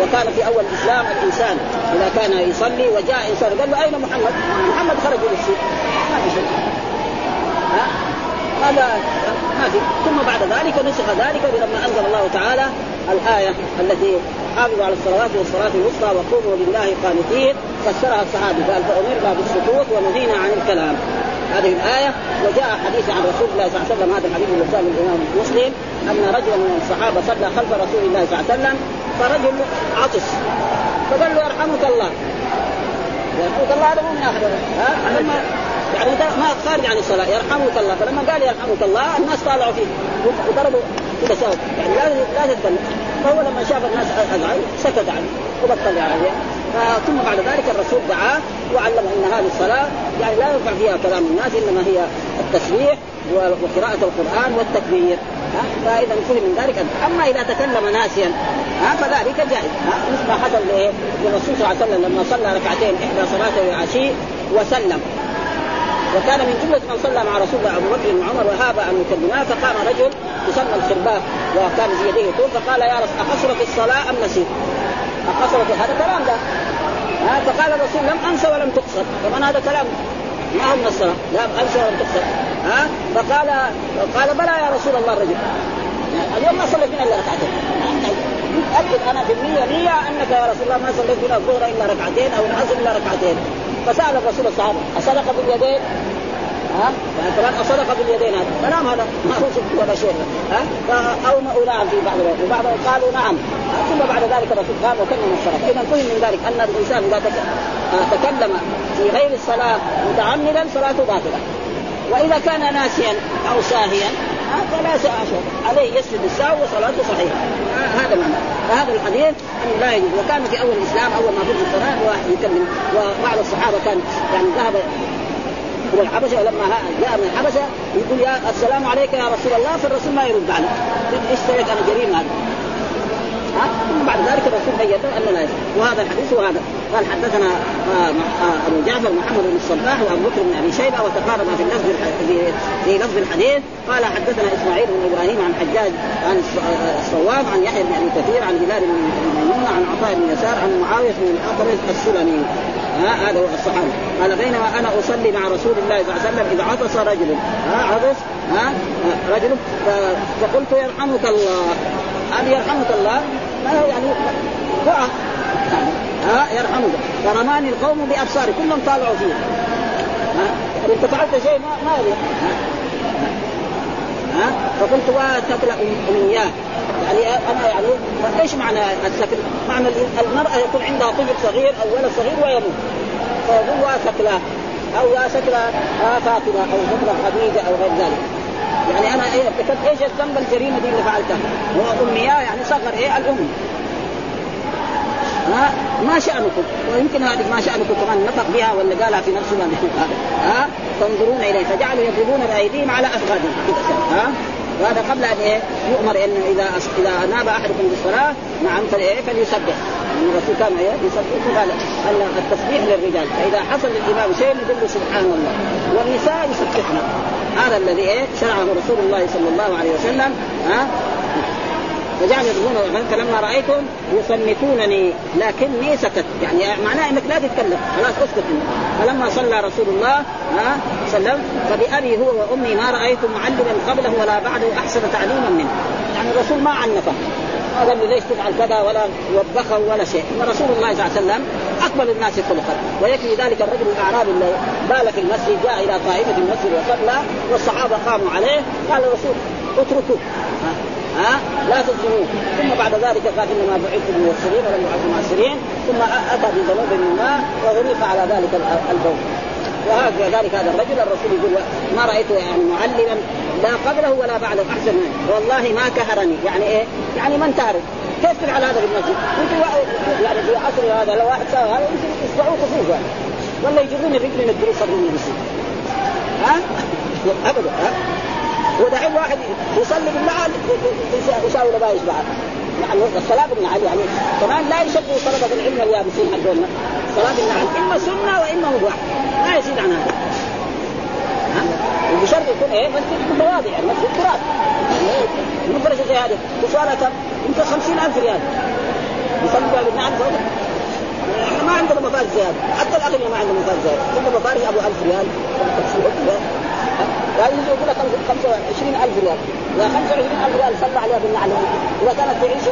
وكان في أول الإسلام الإنسان إذا كان يصلي وجاء إنسان قال له أين محمد؟ محمد خرج للسوق ما في شيء. ها؟ هذا ما في. ثم بعد ذلك نسخ ذلك لما أنزل الله تعالى الآية التي حافظوا على الصلوات والصلاة الوسطى وقوموا لله قانتين فسرها الصحابي قال فأمرنا بالسكوت ونهينا عن الكلام. هذه الآية وجاء حديث عن رسول الله صلى الله عليه وسلم هذا الحديث قال الإمام مسلم أن رجلا من الصحابة صلى خلف رسول الله صلى الله عليه وسلم فرجل عطس فقال له يرحمك الله. يرحمك الله هذا مو من آخر ها؟ يعني ما خارج عن الصلاة يرحمك الله. فلما قال يرحمك الله الناس طالعوا فيه. وضربوا كذا سوا يعني لا لا تتكلم. فهو لما شاف الناس أزعج سكت عنه وبطل يعني ثم بعد ذلك الرسول دعاه وعلم إن هذه الصلاة يعني لا ينفع فيها كلام الناس إنما هي التسبيح وقراءة القرآن والتكبير. فإذا فهم من ذلك أما إذا تكلم ناسيا فذلك جائز. مثل ما حصل للرسول صلى الله عليه وسلم لما صلى ركعتين إحدى صلاته العشي وسلم. وكان من جملة من صلى مع رسول الله أبو بكر وعمر وهاب أن يكلماه فقام رجل يسمى الخرباف وكان في يديه طول فقال يا رسول اقصرت الصلاة أم نسيت؟ اقصرت هذا كلام ده. فقال الرسول لم أنسى ولم تقصر. طبعا هذا كلام ما هو من الصلاة. لا أنسى ولم تقصر. ها؟ فقال قال بلى يا رسول الله الرجل. اليوم ما صليت إلا ركعتين. اكد أنا في النيه نيه أنك يا رسول الله ما صليت بنا الظهر إلا ركعتين أو العصر إلا ركعتين. فسأل الرسول الصحابة أصدق باليدين؟ ها؟ يعني كمان أصدق باليدين هذا. كلام هذا ما هو صدق ولا شيء. ها؟ أو نعم في بعض وبعضهم قالوا نعم. ثم بعد ذلك الرسول قال وكلم الصلاه إذا فهم من ذلك أن الإنسان إذا آه، تكلم في غير الصلاة متعمدا صلاته باطلة. وإذا كان ناسيا أو ساهيا فلا شيء. عليه يسجد السهو وصلاته صحيحة. هذا معنى. فهذا الحديث انه لا يجوز. وكان في أول الإسلام أول ما بدأ الصلاه واحد يكلم وبعض الصحابة كان يعني ذهب إلى الحبشة ولما جاء من الحبشة يقول يا السلام عليك يا رسول الله فالرسول ما يرد عليه. إيش سويت أنا جريمة هذا ثم بعد ذلك الرسول بين انه لا يجوز وهذا الحديث وهذا. قال حدثنا آه، آه، أبو جعفر محمد بن الصباح وأبو بكر بن أبي شيبة وتقارب في اللفظ في لفظ الحديث. قال حدثنا إسماعيل بن إبراهيم عن حجاج عن آه، الصواب عن يحيى بن أبي كثير عن هلال بن ميمون عن عطاء بن يسار عن معاوية بن الاطرش السلمي. ها هذا هو الصحابي قال بينما أنا أصلي مع رسول الله صلى الله عليه وسلم إذا عطس رجل. ها عطس ها رجل فقلت يرحمك الله. هذه يرحمك الله؟ يعني ها؟ يرحمك فرماني القوم بأبصاري. كلهم طالعوا فيه. ها؟ انت فعلت شيء ما ما يليق ها؟ فقلت وتبلأ من اياه يعني أنا يعني إيش معنى السكل؟ معنى المرأة يكون عندها طفل صغير أو ولد صغير ويموت. فيقول وسكلى أو يا سكلى فاطمة أو سكلى خديجه أو غير ذلك. يعني أنا إيه ارتكبت إيش الذنب الجريمة دي اللي فعلتها؟ وامنياه يعني صغر إيه الأم. ها ما شأنكم. ويمكن هذه ما شأنكم كمان نطق بها ولا قالها في نفسه ها؟ تنظرون اليه فجعلوا يضربون بأيديهم على افخاذهم ها؟ وهذا قبل أن إيه؟ يؤمر انه إذا إذا ناب أحدكم بالصلاة نعم فايه فليسبح. يعني الرسول كان إيه؟ يسبح. قال التسبيح للرجال. فإذا حصل للإمام شيء يقول سبحان الله. والنساء يسبحن. هذا الذي إيه؟ شرعه رسول الله صلى الله عليه وسلم. ها؟ فجعل يضربون فلما رايتم يصمتونني لكني سكت. يعني معناه إنك لا تتكلم. خلاص اسكت. فلما صلى رسول الله ها؟ سلم فبأبي هو وأمي ما رايت معلما قبله ولا بعده احسن تعليما منه. يعني الرسول ما عنفه ما قال ليش تفعل كذا ولا وبخه ولا شيء. رسول الله صلى الله عليه وسلم أقبل الناس خلقا. ويكفي ذلك الرجل الأعرابي اللي بال في المسجد جاء إلى طائفه المسجد وصلى والصحابة قاموا عليه. قال الرسول اتركوه. ها؟ لا تظلموه. ثم بعد ذلك قال إنما بعثت الميسرين ولم يبعث المعسرين ثم أتى بذنوب من الماء وغرق على ذلك البول. وهكذا ذلك هذا الرجل الرسول يقول ما رأيت يعني معلما لا قبله ولا بعده أحسن منه والله ما كهرني يعني إيه؟ يعني ما انتهر كيف تفعل هذا في المسجد؟ يمكن يعني في عصر هذا لو واحد سوى هذا يمكن يصبعوه كفوف يعني ولا يجرون الرجل من الدروس من المسجد ها؟ أبدا ها؟ ودحين واحد يصلي بالنعل يساوي لبايش بعد الصلاة بالنعل يعني كمان لا يشبه طلبة العلم اليابسين حقنا صلاة بالنعل إما سنة وإما مباح ما يزيد عن هذا. وبشرط يكون إيه؟ مسجد متواضع يعني مسجد تراب مفرشة زي هذه وصالة كم؟ يمكن 50000 ريال. يصلي بالنعل فوق إحنا ما عندنا مفارس زيادة. حتى الأغنياء ما عندهم مفارس زيادة. كل مفارس أبو 1000 ريال. يعني يقول لك 25000 ريال. يا 25000 ريال صلى عليها بالنعل إذا كانت تعيش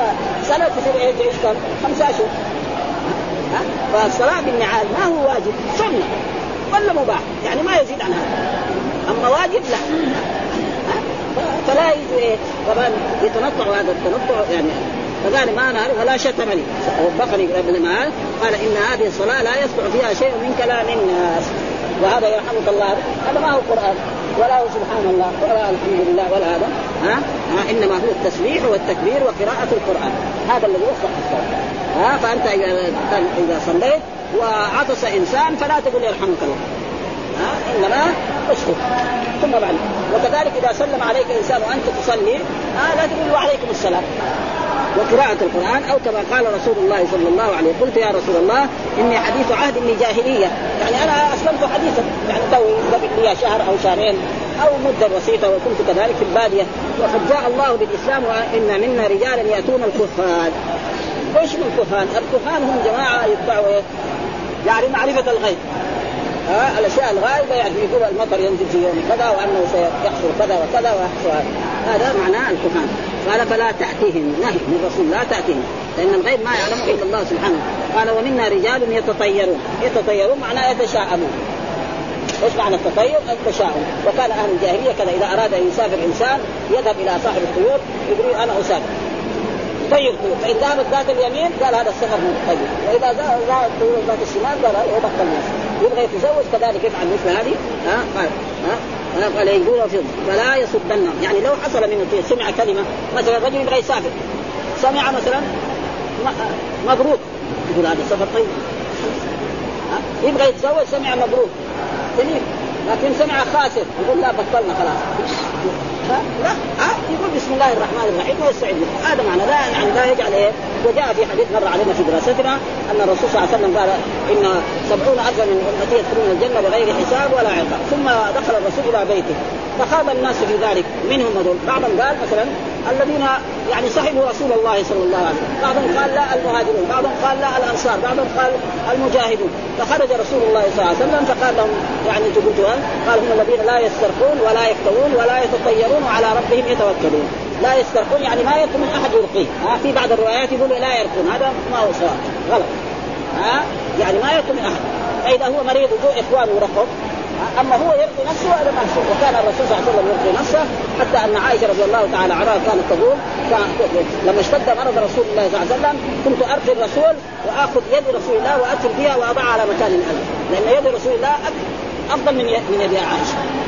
سنة تصير إيه تعيش كم؟ خمسة اشهر فالصلاه بالنعال ما هو واجب؟ سنة. ولا مباح؟ يعني ما يزيد عن هذا أما واجب لا. فلا يجوز إيه؟ طبعا يتنطع هذا التنطع يعني. فقال ما نهر ولا شتمني وبخني ابن ما قال إن هذه الصلاة لا يصلح فيها شيء من كلام الناس. وهذا يرحمك الله. هذا ما هو قران ولا هو سبحان الله. ولا الحمد لله ولا هذا ها, ها؟ إنما هو التسبيح والتكبير وقراءة القرآن. هذا الذي يصلح الصلاه ها؟ فأنت إذا صليت وعطس إنسان فلا تقول يرحمك الله. ها؟ إنما اسكت ثم بعد. وكذلك إذا سلم عليك إنسان وأنت تصلي ها لا تقول وعليكم السلام. وقراءة القرآن أو كما قال رسول الله صلى الله عليه وسلم قلت يا رسول الله إني حديث عهد من جاهلية. يعني أنا أسلمت حديثا يعني توي قبل شهر أو شهرين أو مدة بسيطة وكنت كذلك في البادية. وقد جاء الله بالإسلام وإن منا رجالا يأتون الكهان إيش من الكهان؟ الكهان هم جماعة يتبعوا إيه؟ يعني معرفة الغيب. ها الأشياء الغائبه يعني يقول المطر ينزل في يوم كذا وأنه سيحصل كذا وكذا ويحصل هذا. معناه الكهان قال فلا تأتيهم نهي من الرسول لا تأتيهم. لأن الغيب ما يعلمه إلا الله سبحانه قال ومنا رجال يتطيرون. يتطيرون معناه يتشاءمون. إيش معنى التطير؟ التشاؤم، وكان أهل الجاهلية كذا إذا أراد أن يسافر إنسان يذهب إلى صاحب الطيور يقول أنا أسافر. طيب طيور، فإن ذهبت ذات اليمين قال هذا السفر طيب، وإذا ذهبت ذات الشمال قال هو بطل يبغى يتزوج كذلك يفعل مثل هذه. ها؟ قال ها؟ قال يقول في فلا يصدن. يعني لو حصل من الطير سمع كلمة مثلا رجل يبغى يسافر. سمع مثلا مبروك. يقول هذا سفر طيب. يبغى يتزوج سمع مبروك. جميل. لكن سمع خاسر يقول لا بطلنا خلاص. لا. ها؟ يقول بسم الله الرحمن الرحيم. ويستعد هذا معنى لا يعني لا يجعل إيه وجاء في حديث مر علينا في دراستنا أن الرسول صلى الله عليه وسلم قال إن سبعون الفا من أمتي يدخلون الجنة بغير حساب ولا عقاب. ثم دخل الرسول إلى بيته. فخاض الناس في ذلك منهم هذول بعضهم قال مثلا الذين يعني صحبوا رسول الله صلى الله عليه وسلم. بعضهم قال لا المهاجرون. بعضهم قال لا الأنصار. بعضهم قال المجاهدون. فخرج رسول الله صلى الله عليه وسلم فقال لهم يعني قلت قال هم الذين لا يسترقون ولا يكتوون ولا يتطيرون وعلى ربهم يتوكلون. لا يسترقون يعني ما يرقون أحد يرقيه. ها في بعض الروايات يقول لا يرقون. هذا ما هو صواب. غلط. ها؟ يعني ما يرقون أحد. فإذا هو مريض وجوء إخوانه ورقب أما هو يرضي نفسه هذا ما وكان الرسول صلى الله عليه وسلم يرضي نفسه حتى أن عائشة رضي الله تعالى عنها كانت تقول لما اشتد مرض رسول الله صلى الله عليه وسلم كنت ارقي الرسول وآخذ يد رسول الله واتر بها وأضعها على مكان الالم لأن يد رسول الله أفضل من من يد عائشة.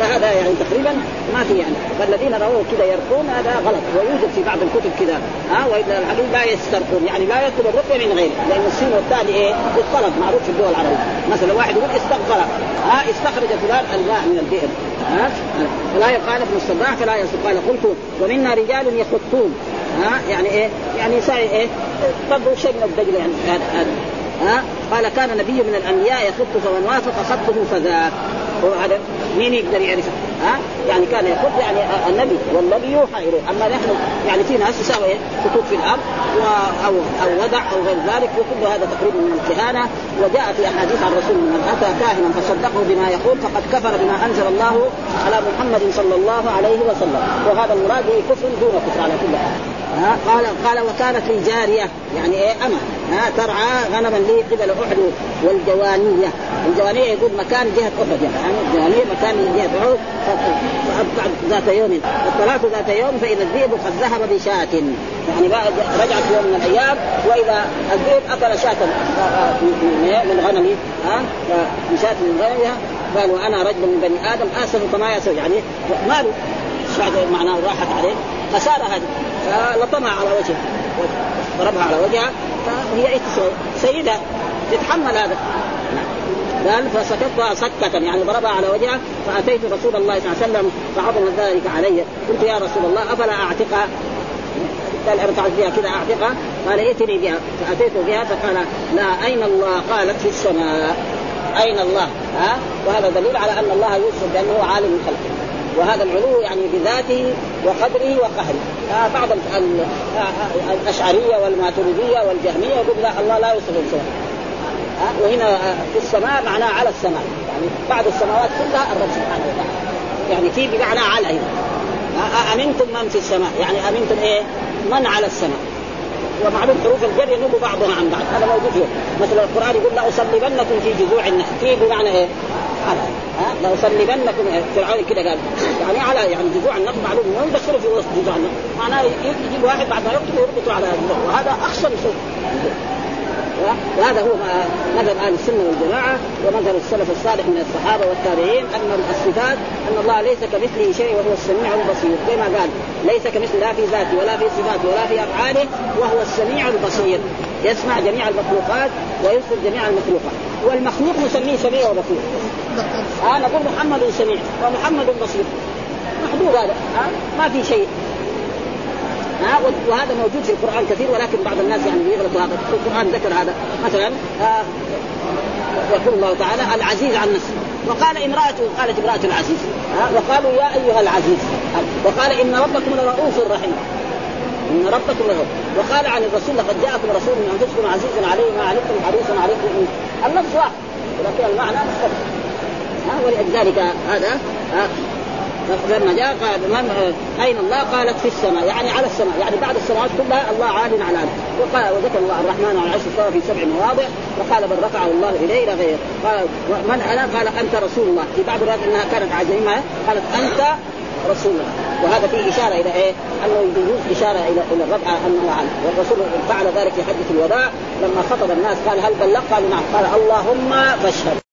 فهذا يعني تقريبا ما في يعني. فالذين رووا كذا يرقون هذا غلط. ويوجد في بعض الكتب كذا. ها وإذا الحديث لا يسترقون. يعني لا يطلب الرقية من غيره. لأن السين والتالي إيه؟ الطلب معروف في الدول العربية. مثلا واحد يقول استغفر ها استخرج فلان الماء من البئر. ها؟ فلا يقال ابن الصباح فلا يصدق قال قلت ومنا رجال يخطون. ها؟ يعني إيه؟ يعني ساي إيه؟ طبوا شيء من الدجل يعني. هذا ها؟ قال كان نبي من الأنبياء يخط فمن وافق خطه فذاك هذا مين يقدر يعرفه؟ ها؟ يعني كان يخط يعني النبي والنبي يوحى إليه، أما نحن يعني في ناس يساوي خطوط في الأرض أو أو وضع أو غير ذلك وكل هذا تقريبا من الكهانة وجاء في أحاديث عن الرسول من أتى كاهنا فصدقه بما يقول فقد كفر بما أنزل الله على محمد صلى الله عليه وسلم، وهذا المراد كفر دون كفر على كل حال. ها؟ قال قال وكانت لي جاريه يعني إيه؟ اما ها؟ ترعى غنما لي قبل أحد والجوانية. الجوانية يقول مكان جهة أحد يعني. الجوانية مكان جهة أحد. ذات يوم. الطلاق ذات يوم فإذا الذئب قد ذهب بشاة. يعني رجعت يوم من الأيام وإذا الذئب أكل شاة من غنمي ها؟ بشاة من غنمها قال وأنا رجل من بني آدم آسف كما يسوي يعني ماله معناه راحت عليه. خساره هذه فلطمها على وجهها ضربها على وجهها فهي إيش سيدة تتحمل هذا. قال فسكتها سكة يعني ضربها على وجهها فأتيت رسول الله صلى الله عليه وسلم فعظم ذلك علي. قلت يا رسول الله أفلا أعتقها قال ارفعت بها كذا أعتقها قال ائتني بها. فأتيت بها فقال لا أين الله؟ قالت في السماء. أين الله؟ ها؟ وهذا دليل على أن الله يوصف بأنه عالم من خلقه وهذا العلو يعني بذاته وقدره وقهره. آه بعض آه الأشعرية والماتريدية والجهمية يقول لا الله لا يوصف السماء آه وهنا آه في السماء معناه على السماء. يعني بعد السماوات كلها الرب سبحانه وتعالى. يعني في بمعنى على هنا. آه أمنتم من في السماء؟ يعني أمنتم إيه؟ من على السماء؟ ومعلوم حروف الجر ينوب بعضها عن بعض. هذا موجود فيه مثلا القرآن يقول لاصلبنكم في جذوع النخل. في بمعنى إيه؟ على. ها لأصلبنكم. فرعون كده قال. يعني على يعني جذوع النخل معلوم. وين بشروا في وسط جذوع النخل معناه يجيب واحد بعد ما يقتل ويربطه على جذوع وهذا اخشن شيء وهذا هو مذهب أهل السنة والجماعة ومذهب السلف الصالح من الصحابة والتابعين. أن الصفات أن الله ليس كمثله شيء وهو السميع البصير. كما قال. ليس كمثله لا في ذاته ولا في صفاته ولا في أفعاله وهو السميع البصير. يسمع جميع المخلوقات ويبصر جميع المخلوقات. والمخلوق نسميه سميع وبصير. آه نقول محمد سميع ومحمد بصير. محدود هذا. آه ما في شيء. ها وهذا موجود في القرآن كثير ولكن بعض الناس يعني بيغلطوا هذا. القرآن ذكر هذا. مثلا آه يقول الله تعالى العزيز عن نفسه. وقال امرأته قالت امرأة العزيز. ها وقالوا يا أيها العزيز. وقال إن ربكم لرؤوف رحيم. إن ربكم لرؤوف. وقال عن الرسول لقد جاءكم رسول من أنفسكم عزيز عليه ما علمتم حريص عليكم. اللفظ واحد. ولكن المعنى مختلف. ولذلك هذا لما جاء قال من أين الله؟ قالت في السماء يعني على السماء يعني بعد السماوات كلها الله عال على وقال وذكر الله الرحمن على العرش استوى في سبع مواضع وقال بل رفعه الله إليه إلى غيره قال من أنا؟ قال أنت رسول الله. في بعض الروايات أنها كانت عزيمه قالت أنت رسول الله وهذا فيه إشارة إلى إيه؟ أنه يجوز إشارة إلى إلى الرفع انه عالم والرسول فعل ذلك في حجه الوداع لما خطب الناس قال هل بلغ؟ قالوا نعم قال اللهم فاشهد